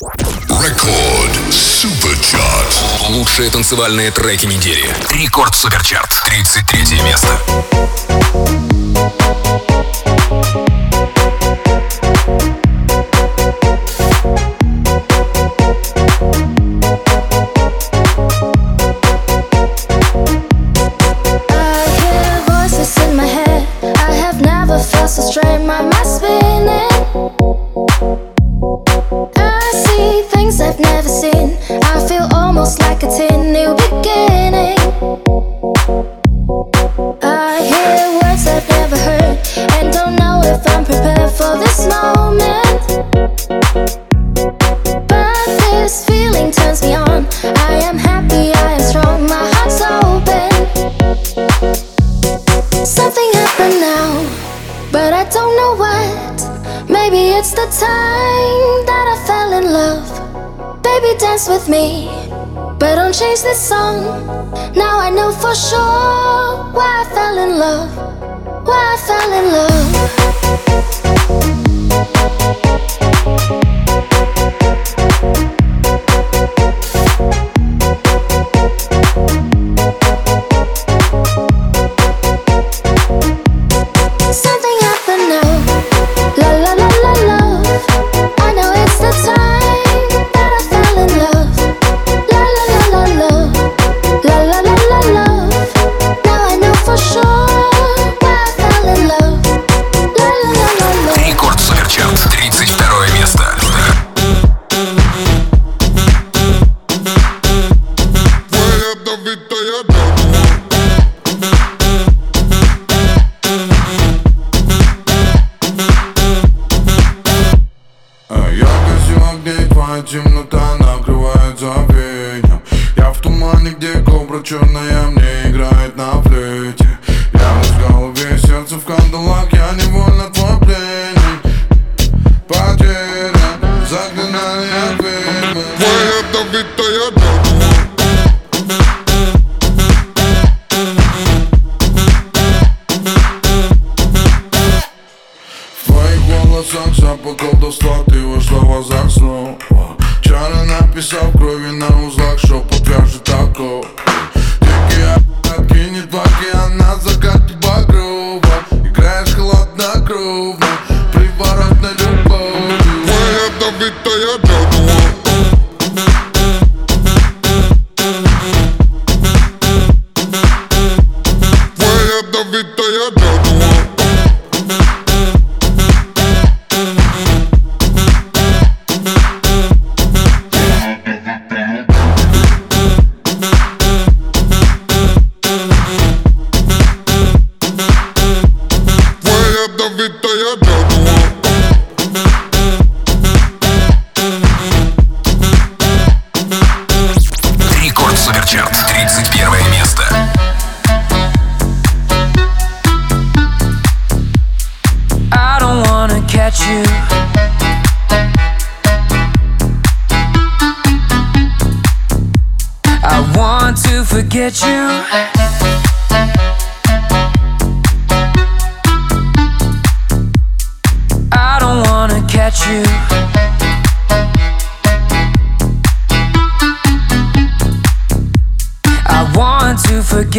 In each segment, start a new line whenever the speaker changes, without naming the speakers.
Рекорд Суперчарт. Лучшие танцевальные треки недели. Рекорд Суперчарт. 33 место.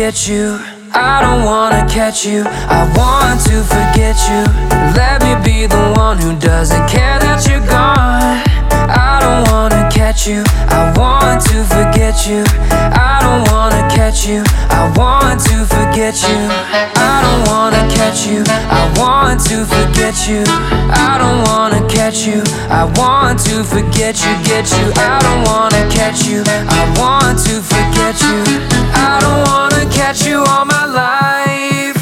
Forget you. I don't wanna catch you. I want to forget you. Let me be the one who doesn't care that you're gone. I don't wanna catch you. I want to forget you. I you. I want to forget you. I don't wanna catch you. I want to forget you. I don't wanna catch you. I want to forget you. Get you. I don't wanna catch you. I want to forget you. I don't wanna catch you all my life.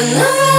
Another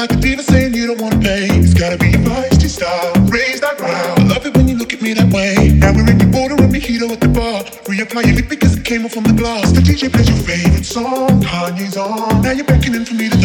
like a diva saying you
don't wanna pay. It's gotta be your feisty style. Raise that ground. I love it when you look at me that way. Now we're in the border and mojito at the bar.
Reapply
your lip because it came off on the glass. The DJ plays your favorite song. Kanye's on. Now you're beckoning for me to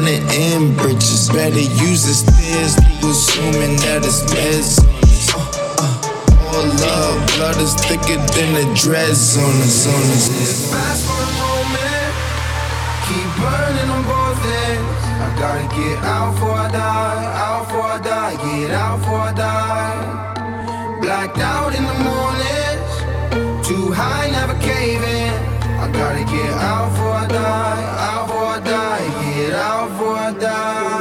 turning in
bridges. Better use the stairs, assuming that it's meds on us. Uh, uh, all love, blood is thicker than the dreads on us. On us. Fast for a moment, keep burning on both ends. I gotta get out before I die, out before I die, get out before I die. Blacked out in the mornings, too high, never caving. Gotta get out before I die, out before I die, get out before I die.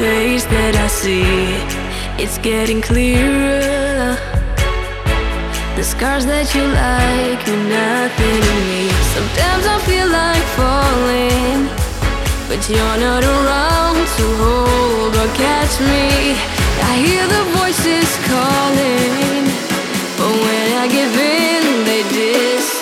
face that I see, it's getting clearer. The scars that you like mean nothing to me. Sometimes I feel like falling, but you're not around to hold or catch me. I hear the voices calling, but when I give in, they disappear.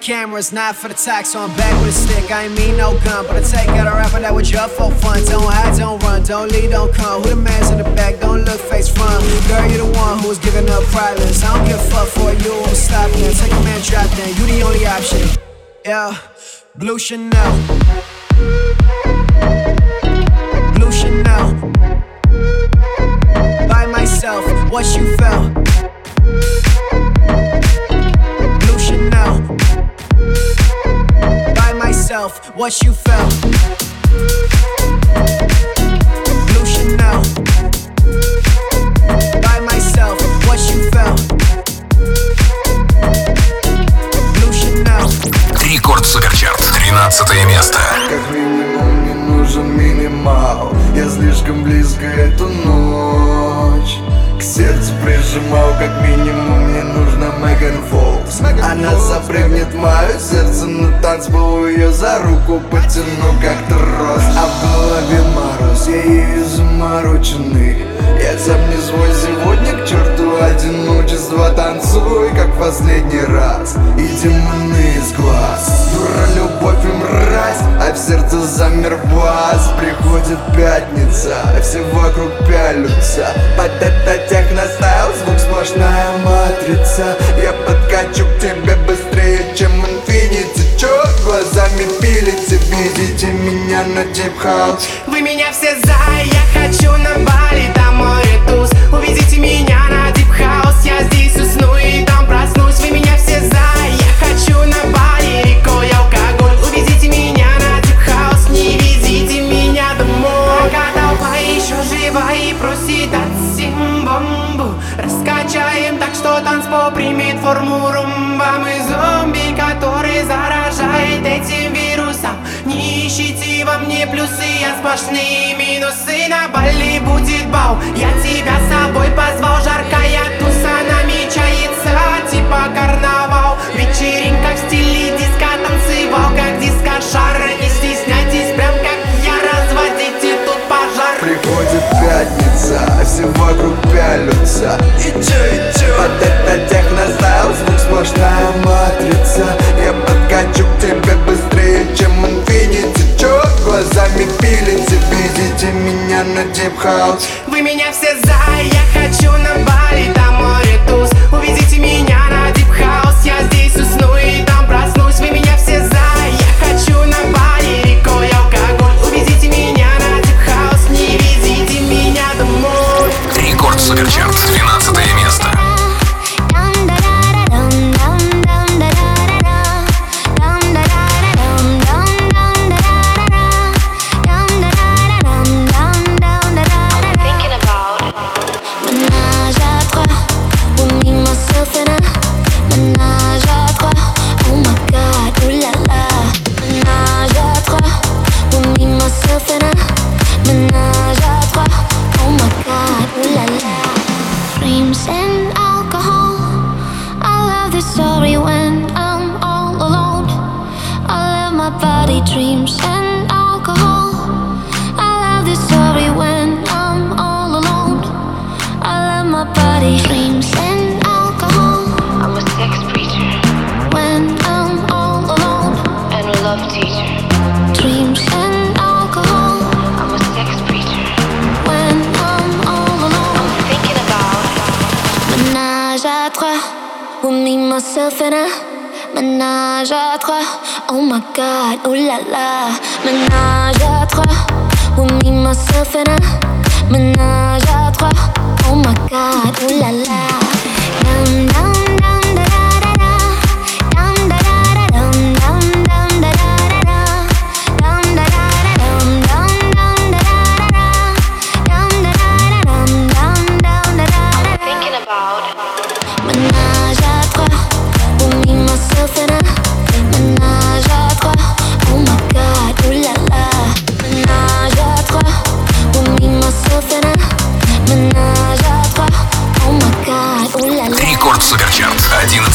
Cameras, not for the tax. So I'm back with a stick. I ain't mean no gun, but I take out a rapper that was just for fun. Don't hide, don't run, don't lead, don't come. Who the man's in the back? Don't look face front. Girl, you the one who was giving up privates. I don't give a fuck for you. I'm stopping. Take a man, drop down. You the only option. Yeah, Blue Chanel. Blue Chanel. By myself, what you felt. By myself, what you felt. Blue Chanel. By myself, what you felt. Blue Chanel.
Рекорд Суперчарт. 13 место.
Как минимум мне нужен минимал Я слишком близко эту ночь К сердцу прижимал Как минимум мне нужна Меган Фолкс. Она запрыгнет в мое сердце На танцпол ее за руку потяну как трос. А в голове мороз, я ею замороченный Я сам не свой сегодня к черту одиночество Танцуй как последний раз. И демоны из глаз Дура, любовь и мразь А в сердце замер бас Приходит пятница Все вокруг пялются. Под это техностайл Звук сплошная матрица. Я подкачу к тебе быстрее, чем инфинити Чё глазами пилите Видите меня на дип хаус
Вы меня все за, я хочу на Бали, там море туз. Увезите меня на дип хаус, я здесь усну и там проснусь. Вы меня все за, я хочу на Бали, рекой алкоголь. Увезите меня на дип хаус, не везите меня домой. Пока толпа еще жива и просит от бомбу. Раскачаем так, что танцпол примет форму румба мне плюсы, я сплошные минусы. На Бали будет бал, я тебя с собой позвал. Жаркая туса намечается, типа карнавал. Вечеринка в стиле диска, танцевал как диско-шар Не стесняйтесь, прям как я, разводите тут пожар.
Приходит пятница, все вокруг пялются И чё, и чё? Под это техностайл, звук сплошная матрица. Я подкачу к тебе быстрее, чем инфинити. Чё глазами пилите, видите меня на дип хаус
Вы меня все за, я хочу на Бали, там море туз Увезите меня на дип хаус, я здесь усну и
myself and I Ménage à trois Oh my god, oh la la Ménage à trois With me, myself and I Ménage à trois Oh my god, oh la la Nam
nam Суперчарт. 11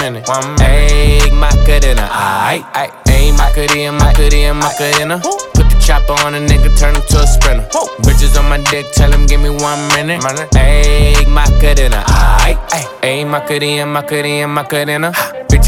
minute. One minute. Ayy, Macarena. Aight, aight. Ayy, Macarena, Macarena, Macarena. Put the chopper on a nigga, turn him to a sprinter. Bitches on my dick, tell him give me one minute. Ayy, Macarena. Aight, ayy. Ayy, Macarena, Macarena, Macarena.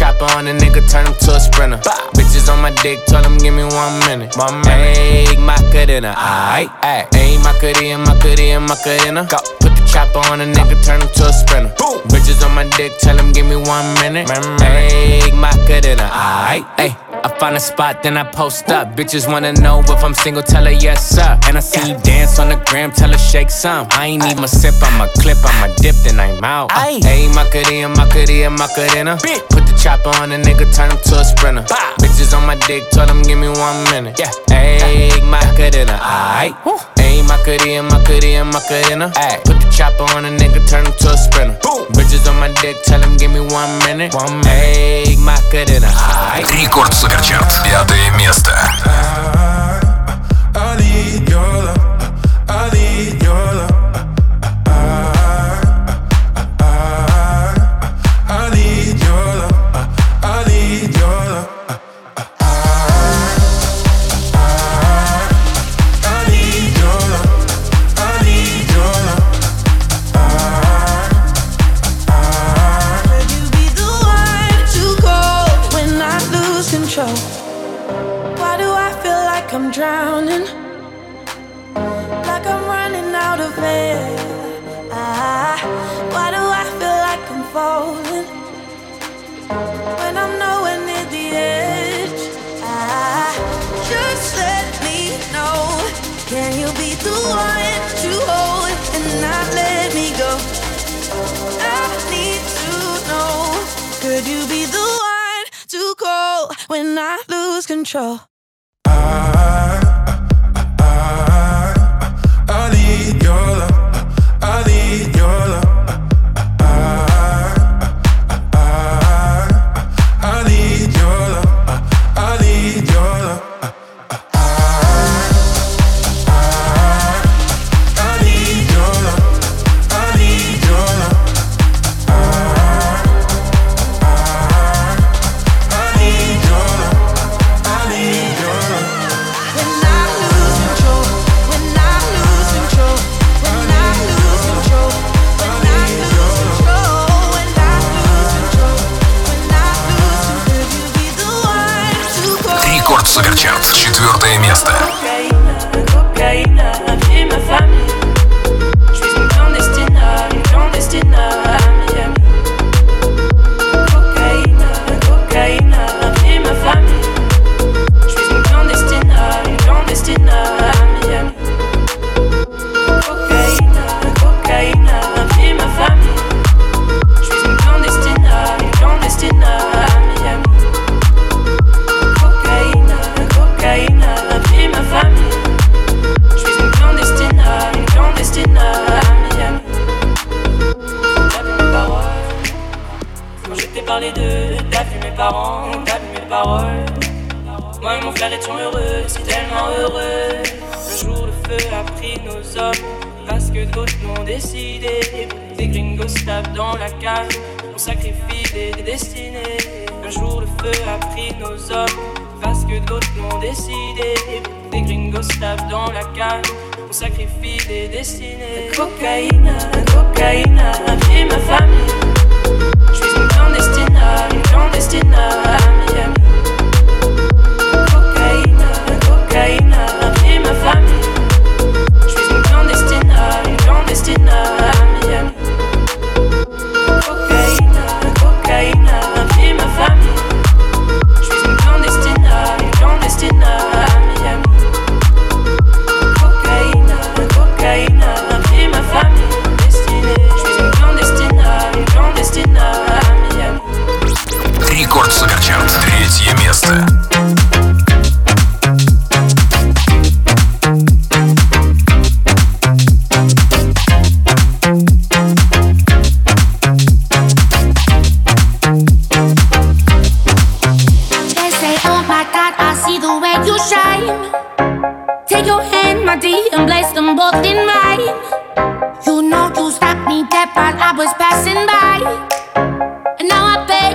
Chopper on a nigga, turn him to a sprinter. Bitches on my dick, tell him give me one minute. One minute. Ayy, Macarena, aight, aight. Ayy, Macarena, Macarena, Macarena. Go. Put the chopper on a nigga, turn him to a sprinter. Boom. Bitches on my dick, tell him give me one minute. Ayy, Macarena, aight, ayy. I find a spot, then I post up. Bitches wanna know if I'm single, tell her yes, sir. And I see you dance on the gram, tell her shake some. I ain't even sip, I'm a clip, I'm a dip, then I'm out. Ayy, Macarena, Macarena, Macarena. Put the chopper on a nigga, turn him to a sprinter. Bitches on my dick, tell them give me one minute. Yeah, ayy, Macarena, aight. Ayy, Macarena, Macarena, Macarena. Ay. Put the chopper on a nigga, turn him to a sprinter. Boom. Bitches on my dick, tell him give me one minute. One minute. Ayy, Macarena, aight.
Рекорд Суперчарт. Пятое место.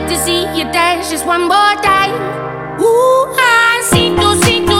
to
see you dance just one more time. Ooh, I see you, see you.